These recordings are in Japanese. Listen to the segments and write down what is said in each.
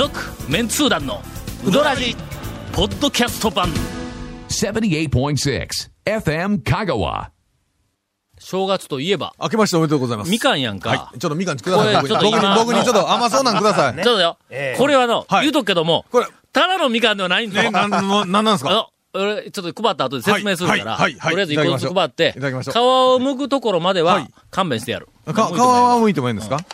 続メンツー団のウドラジポッドキャスト版。78.6 FM Kagawa. 正月といえば明けましておめでとうございます。みかんやんか、はい。ちょっとみかんください。これ僕に僕にちょっと今僕にちょっと甘そうなんください。ちょっとよ、これはの、はい。言うとくけどもこれ、ただのみかんではないんだね、よ。なん、なんなんなんですか？あの、俺、ちょっと配った後で説明するから、はい。はい。はい。とりあえず一個ずつ配って、いただきましょう。皮を剥くところまでははい勘弁してやる。か、皮は剥いてもいいんですか？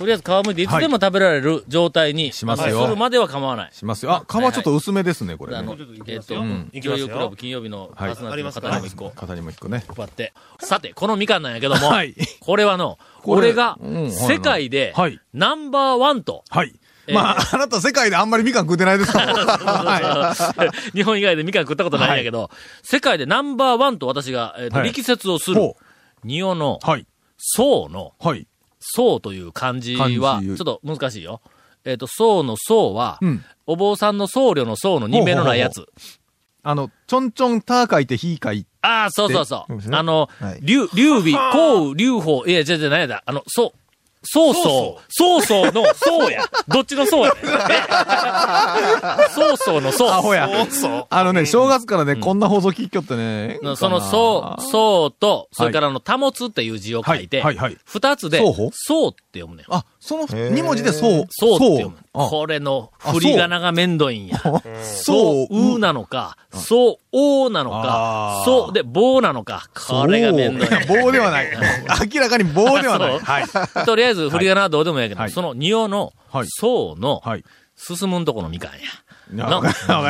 とりあえず皮剥いていつでも食べられる状態に、しますよあのるまでは構わない。しますよ。あ、皮ちょっと薄めですね、これあのね。、えっ、と、ん。女優クラブ金曜日のパーソナリティの方にも一個肩にも一個ね。配って。さて、このみかんなんやけども、はい。これはの、これ俺が世界ではい。ナンバーワンと、はい。えー。まあ、あなた世界であんまりみかん食うてないですから。は 日本以外でみかん食ったことないんやけど、世界でナンバーワンと私が、えーとはい。力説をするほ、仁王のい。はい。宋の、はい。宋という漢字は、ちょっと難しいよ。えっ、と、宋の宋は、うんお坊さんの僧侶の僧の人名のないやつ。あの、ちょんちょんた書いてひ書いて。ああ、そうそうそう。そうですねあのはい、劉、劉備、項羽、劉邦、いや、違う違う、何やだ。あの、そう。曹操、曹操の曹や。どっちの曹やね。曹操の曹。アホや。あのね、正月からね、こんな放送聞きよってね。その、そう、そうと、それからあの、保つっていう字を書いてはいはいはい、二つでそうって読むねん。あ、その二文字でそう。そうって読む。あこれの振り仮名がめんどいんや。そそう、うなのか、そう、おなのかそう、で、棒なのか。これがめんどい。棒ではない。明らかに棒ではない。はい。とりあえず、振り仮名はどうでもいいけど、はいその仁王のはい、そうの、はい。進むんとこのみかんや。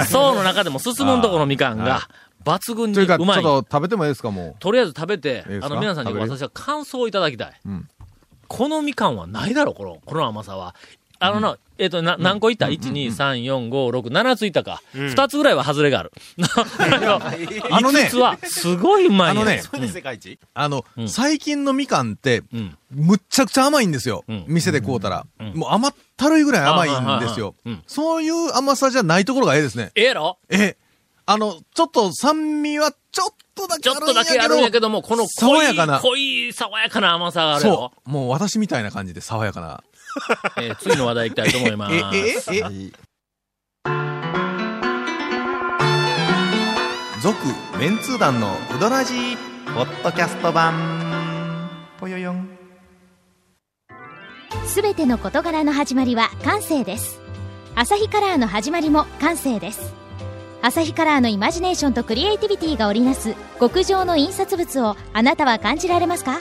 そうの中でも進むんとこのみかんはが、抜群にというか、ちょっうまい。と食べてもいいですか、もとりあえず食べてあの、皆さんに私は感想をいただきたい。うんこのみかんはないだろ、この、この甘さは。あのな、えっ、と、な、何個いった ?1、2、3、4、5、6、7ついったか。2つぐらいは外れがある。あのね5つは、すごいうまいあのね、あの、最近のみかんって、うん。むっちゃくちゃ甘いんですよ。うん店で買うたら。んもう甘ったるいぐらい甘いんですよ。そういう甘さじゃないところがええですね。ええやろ？え、あの、ちょっと酸味はちょっとだちけあるんょっとだけあるんやけども、この濃い、爽やかな濃い、爽やかな甘さがあるやろ？そ。う。もう私みたいな感じで爽やかな。えー次の話題行きたいと思います。え、え、え、続、メンツー団のうどらじポッドキャスト版ぽよよんすべての事柄の始まりは感性ですアサヒカラーの始まりも感性ですアサヒカラーのイマジネーションとクリエイティビティが織りなす極上の印刷物をあなたは感じられますか？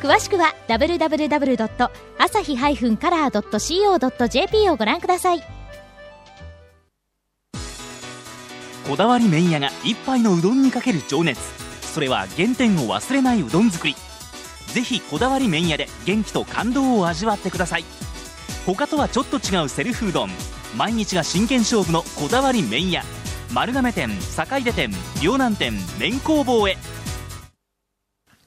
詳しくは www.asahi-color.co.jp をご覧ください。こだわり麺屋が一杯のうどんにかける情熱。それは原点を忘れないうどん作り。ぜひこだわり麺屋で元気と感動を味わってください。他とはちょっと違うセルフうどん。毎日が真剣勝負のこだわり麺屋。丸亀店坂出店両南店麺工房へ。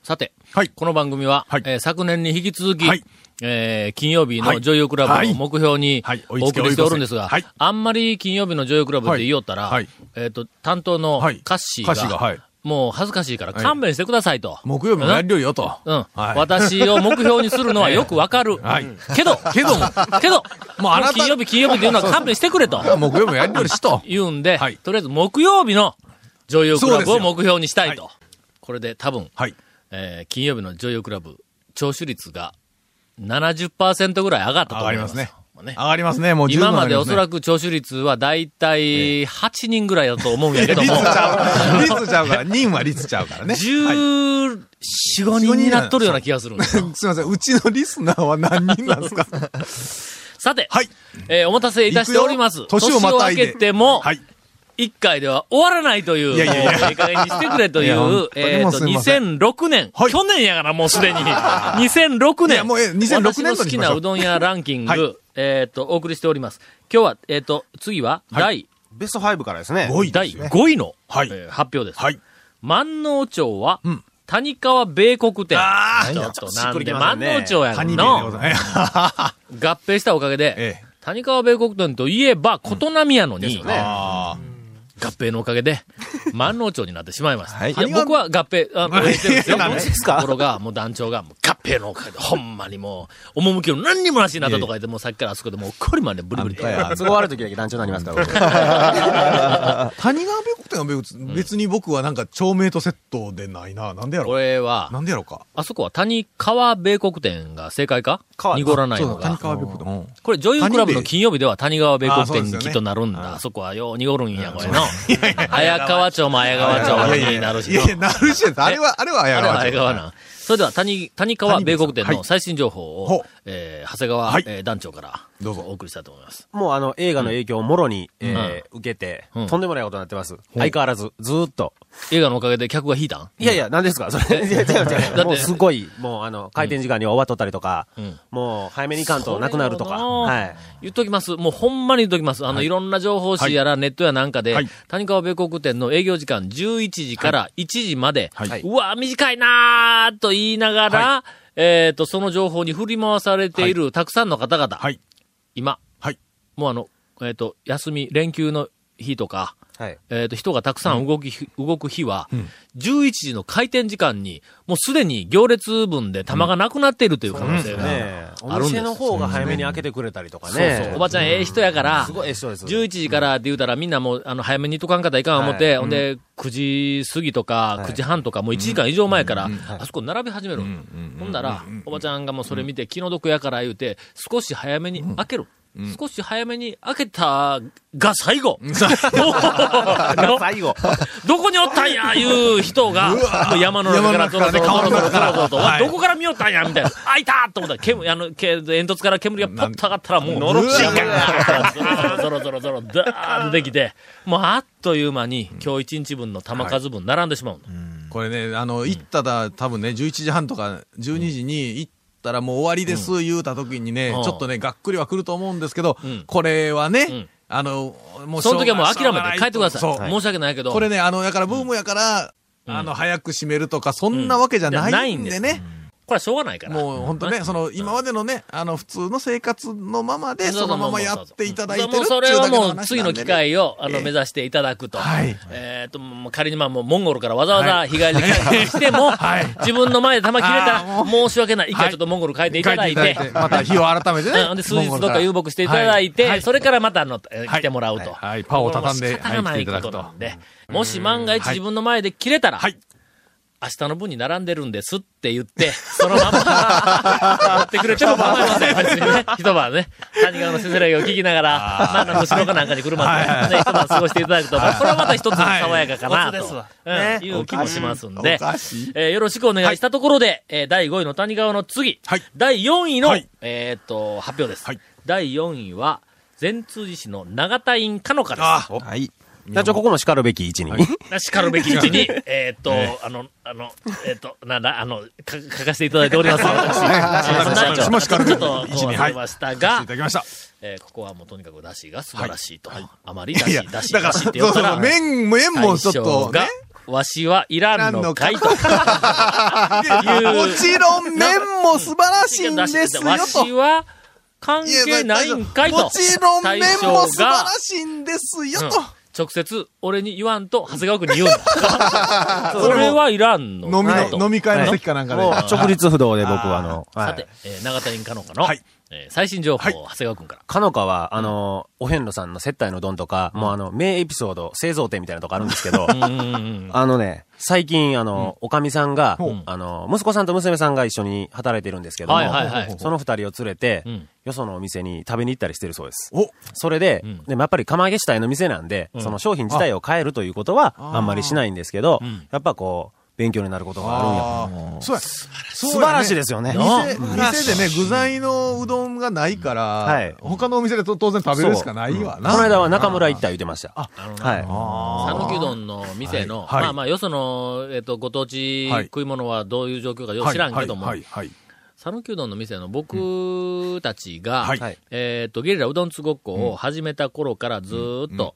さて、はい。この番組は、はい。えー昨年に引き続き、はい。えー金曜日はい。の女優クラブを目標にはい。お送りしておるんですが、あんまり金曜日の女優クラブって言いよったら、はい。えっ、と、担当のはい。カッシーが、もう恥ずかしいから勘弁してくださいと。木曜日もやるよと。うん、はい私を目標にするのはよくわかる。はいけど、けども、けど、もうあなた金曜日、金曜日っていうのは勘弁してくれと。木曜日もやるよしと。言うんで、はいとりあえず木曜日の女優クラブを目標にしたいと。はこれで多分、はい。えー金曜日の女優クラブ、聴取率が70%ぐらい上がったと思います。上がりますねもうね上がりますね、もう十分今までおそらく。く聴取率はだいたい8人ぐらいだと思うんやけど率も、ちゃう。率ちゃうから、人は率ちゃうからね。はい14、5人になっとるような気がするんですよ。すみません、うちのリスナーは何人なんですか？さて、はい。えーお待たせいたしております。年をまたいで明けても、はい。一回では終わらないという、いやいやいや。もういい加減にしてくれという、えっ、と、もうすいませ2006年、はい。去年やからもうすでに、2006年、いやもうえ2006年私の好きなうどん屋ランキング、はい。えっ、と、お送りしております。今日は、えっ、と、次は、第、ベスト5からですね。5位第ですね。5位の、はい。えー発表です。はい。万能町は、うん。谷川米国店。あちょっとなんで、万能町やカニの。合併したおかげで、ええ。谷川米国店といえば、琴波やのに、あ合併のおかげで、万能町になってしまいました。はいいや、僕は合併、あの、してるんですよ。ところが、もう団長が、合ぺのおかげで、ほんまにもう、趣の何にもなしになったとか言って、もうさっきからあそこでもう、こりまでブリブリと。都合悪い時だけ団長になりますから、僕 谷川米国店は別別に僕はなんか町名とセットでないな。なんでやろこれは、なんでやろか。あそこは谷川米国店が正解か？川濁らないのそうだ、谷が。川米国店。うんこれ女優クラブの金曜日では谷川米国店にきっとなるんだ。あそこはよう濁るんや、これの。綾川町も綾川町になるしのいやなるし。あれは、あれは綾あれは川町。綾川なん。それでは谷、谷川米国店はい。の最新情報を、えー長谷川、はい。えー団長からどうぞお送りしたいと思います。もうあの映画の影響をもろに、えー受けて、うん。とんでもないことになってます。相変わらず、ずーっと。映画のおかげで客が引いたん？いやいや、何ですか？それ。いや違う違う。て もうすごい、もうあの、開店時間には終わっとったりとか、ん。もう早めに行かんとな。くなるとか。はい。言っときます。もうほんまに言っときます。あの、い、ろんな情報誌やらネットやなんかで、はい。谷川米国店の営業時間11時から1時まで、はい。うわ、短いなーと言いながら、えっ、と、その情報に振り回されているたくさんの方々、はい。今、はい。もうあの、えっ、と、休み、連休の日とか、はい。えっ、と、人がたくさん動き、動く日は、11時の開店時間に、もうすでに行列分で玉がなくなっているという可能性があるんです。店の方が早めに開けてくれたりとかそうね。そう。おばちゃんええ人やからす、ごいええ人です。11時からって言うたらみんなもう、あの、早めにとかんかったらいかん思って、ほんで、9時過ぎとか、9時半とか、もう1時間以上前から、あそこ並び始める。ほんだら、おばちゃんがもうそれ見て気の毒やから言うて、少し早めに開ける。少し早めに開けたが最後。の 最後。どこにおったんやいう人が、もう山の中からゾロゾロゾロゾロゾロと、はい。どこから見よったんやみたいな。開いたと思ったら、煙、あの、け煙突から煙がパッと上がったら、もう、のろしが、ゾロゾロゾロ、ダーンできて、もうあっという間に、今日一日分の玉数分並んでしまうの。これね、あの、行ったら、多分ね、11時半とか12時に行ったらもう終わりです、言うた時にね、うんちょっとね、がっくりは来ると思うんですけどうん、これはねん、あの、もうその時はもう諦めて帰ってください。そう。申し訳ないけど。これね、あの、だからブームやから、あの、早く閉めるとか、そんなわけじゃないんでね。これはしょうがないから。もう本当ね、その、今までのね、あの、普通の生活のままで、そのままやっていただいてるもうそれはもうってい次の機会を、あの、ええ目指していただくと。はい。えっと、仮にまあもうモンゴルからわざわざ日帰りで来たりしても、自分の前で玉切れたら申し訳ない。一回ちょっとモンゴル帰っていただいて。また日を改めてね。うん。で、数日どっか遊牧していただいて、はい。それからまたあの、来てもらうと。はい。はい。パンを畳んで仕方がないことなんで、もし万が一自分の前で切れたら、はい明日の分に並んでるんですって言って、そのまま、持ってくれても構いません。別にね、一晩ね、谷川のせせらぎを聞きながら、まあ、後ろかなんかに車で、ね、一晩過ごしていただくと、まあこれはまた一つ爽やかかなと、うんいう気もしますんで。えーよろしくお願いしたところで、えー第5位の谷川の次、はい。第4位の、はい。えーっと、発表です。はい。第4位は、善通寺市の長田院かのかです。あはい。団長、ここも叱るべき位置に。しかるべき位置に、えーっと、あの、あの、えーっと、な、な、あの、か書かせていただいております。私、私も叱るべき位置に忘れましたがいた、だきました。えーここはもうとにかく出汁が素晴らしいと。あまり出汁、いや、出汁、出汁って言ったら麺、麺もちょっとねが。、わしはいらんのかいと。もちろん麺も素晴らしいんですよわしと。は関係ないんかいと。もちろん麺も素晴らがしいんですようんと。直接、俺に言わんと、長谷川君に言うんだ。それはいらんの。飲み飲み会の席かなんかで。直立不動で僕はあの、はい。さて、えー長谷かのかの、はいえー最新情報、はい。長谷川君から。かのかは、あの、お遍路さんの接待の丼とか、もうあの、名エピソード、製造店みたいなとこあるんですけど、うんうんうんあのね、最近、あの、おかみさんがほう、あの、息子さんと娘さんが一緒に働いてるんですけども、その二人を連れてうん、よそのお店に食べに行ったりしてるそうです。お。それで、ん。でもやっぱり釜揚げ主体の店なんで、その商品自体を変えるということは、あんまりしないんですけど、やっぱこう、勉強になることがあるんや。そうや。素素晴らしいですよね。店、店でね、具材のうどんがないから、はい。他のお店でと当然食べるしかないわな。この間は中村行った言ってました。あのなはい。讃岐うどんの店の、はい。まあまあ、よその、えっ、と、ご当地はい。食い物はどういう状況かよくはい知らんけども、はい、はい。讃岐うどんの店の僕たちが、えっ、と、ゲリラうどんつごっこを始めた頃からずーっと、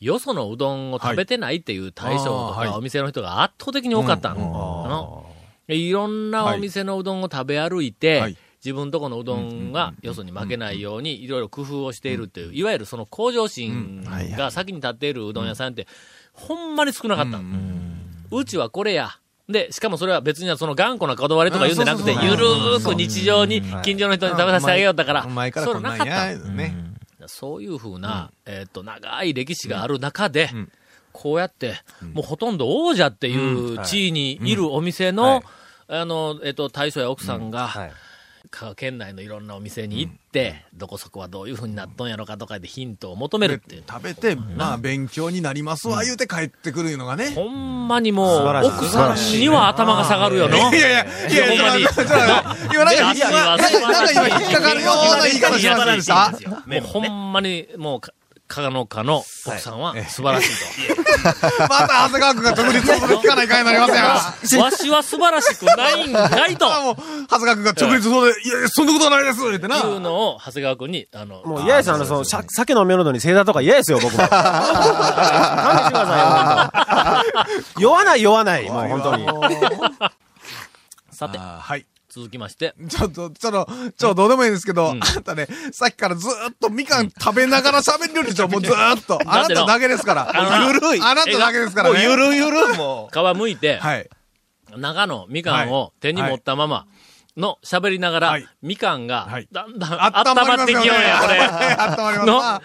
よそのうどんを食べてないっていう対象とかお店の人が圧倒的に多かったの。いろんなお店のうどんを食べ歩いて、はい。自分とこのうどんがよそに負けないようにいろいろ工夫をしているっていう、いわゆるその向上心が先に立っているうどん屋さんって、ほんまに少なかったの。うちはこれや。で、しかもそれは別にはその頑固なこだわりとか言うんじゃなくて、うんゆるーく日常に近所の人に食べさせてあげようだから、前からそれなかった。そういうふうな、えっ、と、長い歴史がある中で、こうやって、もうほとんど王者っていう地位にいるお店の、あの、えっ、と、大将や奥さんが、はい。香川県内のいろんなお店に行って、どこそこはどういうふうになっとんやろかとかでヒントを求めるっていう。食べて、まあ、勉強になりますわ、言うて帰ってくるのがね。ほんまにもう、奥さんには頭が下がるよの。いやいや、いやいや、ほんまに。今なんか、いやいやなんかなんか今引っかかるような言い方しませんでしたもうほんまに、もうか、かがのかの奥さんは素晴らしいまた長谷川君が直立する聞かないかいになりますやん。と。わしは素晴らしくないんかいと。あ もう、長谷川君が直立そうで、いやいや、そんなことはないですってな。いうのを、長谷川君に、あの、もう嫌ですよ、あの、その、さ酒飲めるのに正座とか嫌ですよ、僕も。勘弁してくださいよ、本当酔わない、酔わない、もう本当に。さて、はい。続きまして、ちょっと、ちょっと、ちょ、どうでもいいんですけど、あなたね、さっきからずーっとみかん食べながら喋るんですよ、もうずーっと。あなただけですから。あのゆるい。あなただけですからね。ゆるゆる、も皮むいて、はい。中のみかんを手に持ったままの喋りながら、はい。みかんがはい、だんだん温温まってきようや、これ。温まります。のな。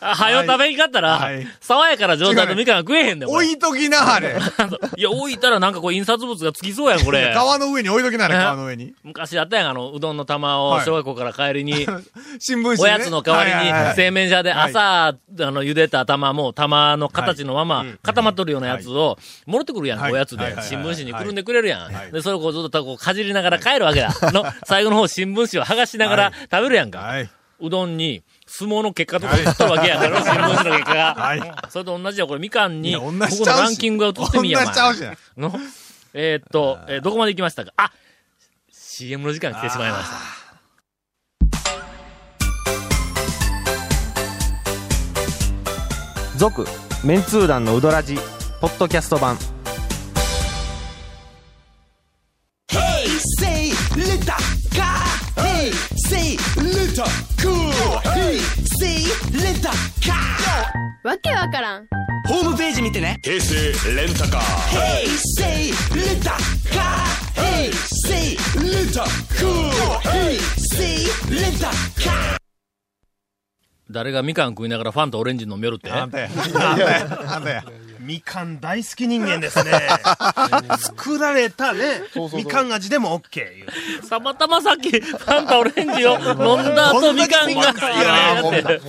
はよ食べんかったら、はい。爽やかな状態のみかんが食えへんねん、これ。置いときな、あれ。いや、置いたらなんかこう印刷物がつきそうやん、これ。川の上に置いときな、あれ、え？川の上に。昔あったやん、あの、うどんの玉をはい。小学校から帰りに、新聞紙ね。おやつの代わりに製麺車ではい。朝、あの、茹でた玉も玉の形のまま固まっとるようなやつを、もろってくるやん、はい。おやつで新聞紙にくるんでくれるやはい。ん。で、それをこうずっとこうかじりながら帰るわけだ。の、最後の方新聞紙を剥がしながら食べるやんか。はい。うどんに相撲の結果とか映っとるわけやから、新聞紙の結果が。はいそれと同じや、これみかんに、ここのランキングが映ってみや、同じちゃうしお前のえーっと、えーどこまで行きましたか？あ !CM の時間来てしまいました。続、メンツー団のウドラジ、ポッドキャスト版。ームページ見てね。平成レンタカー。Hey, say little car. Hey, say little cool. Hey, say little car. 誰がみかん食いながらファンとオレンジ飲めるって？あんたや。あんたや。あんたや。みかん大好き人間ですね。作られたね、みかん味でも OK いう。たまたまさっき、ファンタオレンジを飲んだ後、みかんが、やってる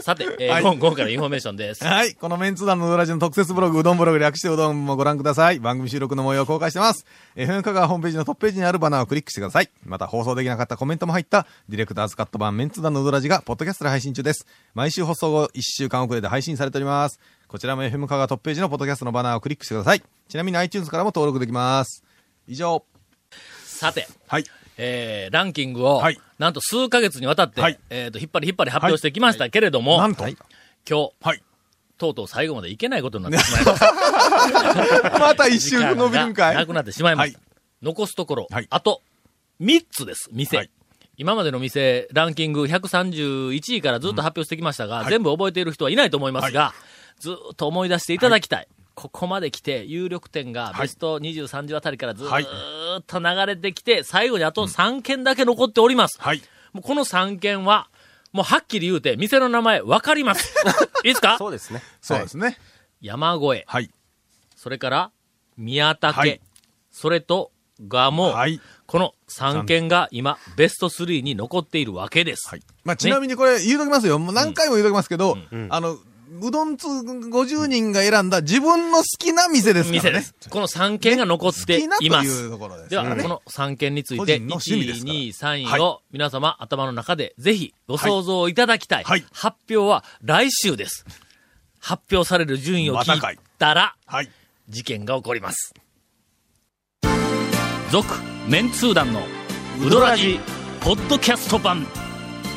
さて、えーはい今からインフォメーションです。はい。この麺通団のうどらじの特設ブログ、うどんブログ略してうどんもご覧ください。番組収録の模様を公開してます。FM 香川ホームページのトップページにあるバナーをクリックしてください。また放送できなかったコメントも入った、ディレクターズカット版麺通団のうどらじが、ポッドキャストで配信中です。毎週放送後、1週間遅れで配信されております。こちらも FM 香川トップページのポッドキャストのバナーをクリックしてください。ちなみに iTunes からも登録できます。以上。さて、はい。えー、ランキングを、はい。なんと数ヶ月にわたって、はい。えっ、と、引っ張り引っ張り発表してきましたけれども、なんと、今日、はい。とうとう最後までいけないことになってしまいました。また一周伸びるんかい。なくなってしまいました。はい。残すところ、はい。あと、3つです、店。はい。今までの店、ランキング131位からずっと発表してきましたが、はい。全部覚えている人はいないと思いますが、ずっと思い出していただきたい。ここまで来て、有力点がはいベスト23時あたりからずはいーっと流れてきて、最後にあと3件だけ残っております。はい。もうこの3件は、もうはっきり言うて、店の名前分かります。いいですか？そうですね。そうですね。山越え、はい。それから宮武、はいそれと蒲生、はい。この3件が今、ベスト3に残っているわけです。はい。まあ、ちなみにこれ言うときますよ。もう何回も言うときますけど、あの、うどん通50人が選んだ自分の好きな店ですからね。店です。この3件が残っていといます。うところです、では、この3件について、個人の趣味です1から位、2位、3位はを皆様頭の中でぜひご想像いただきたい。はい発表は来週です。発表される順位を聞いたら、はい。事件が起こります。続、メンツー団のウドラジ、ポッドキャスト版。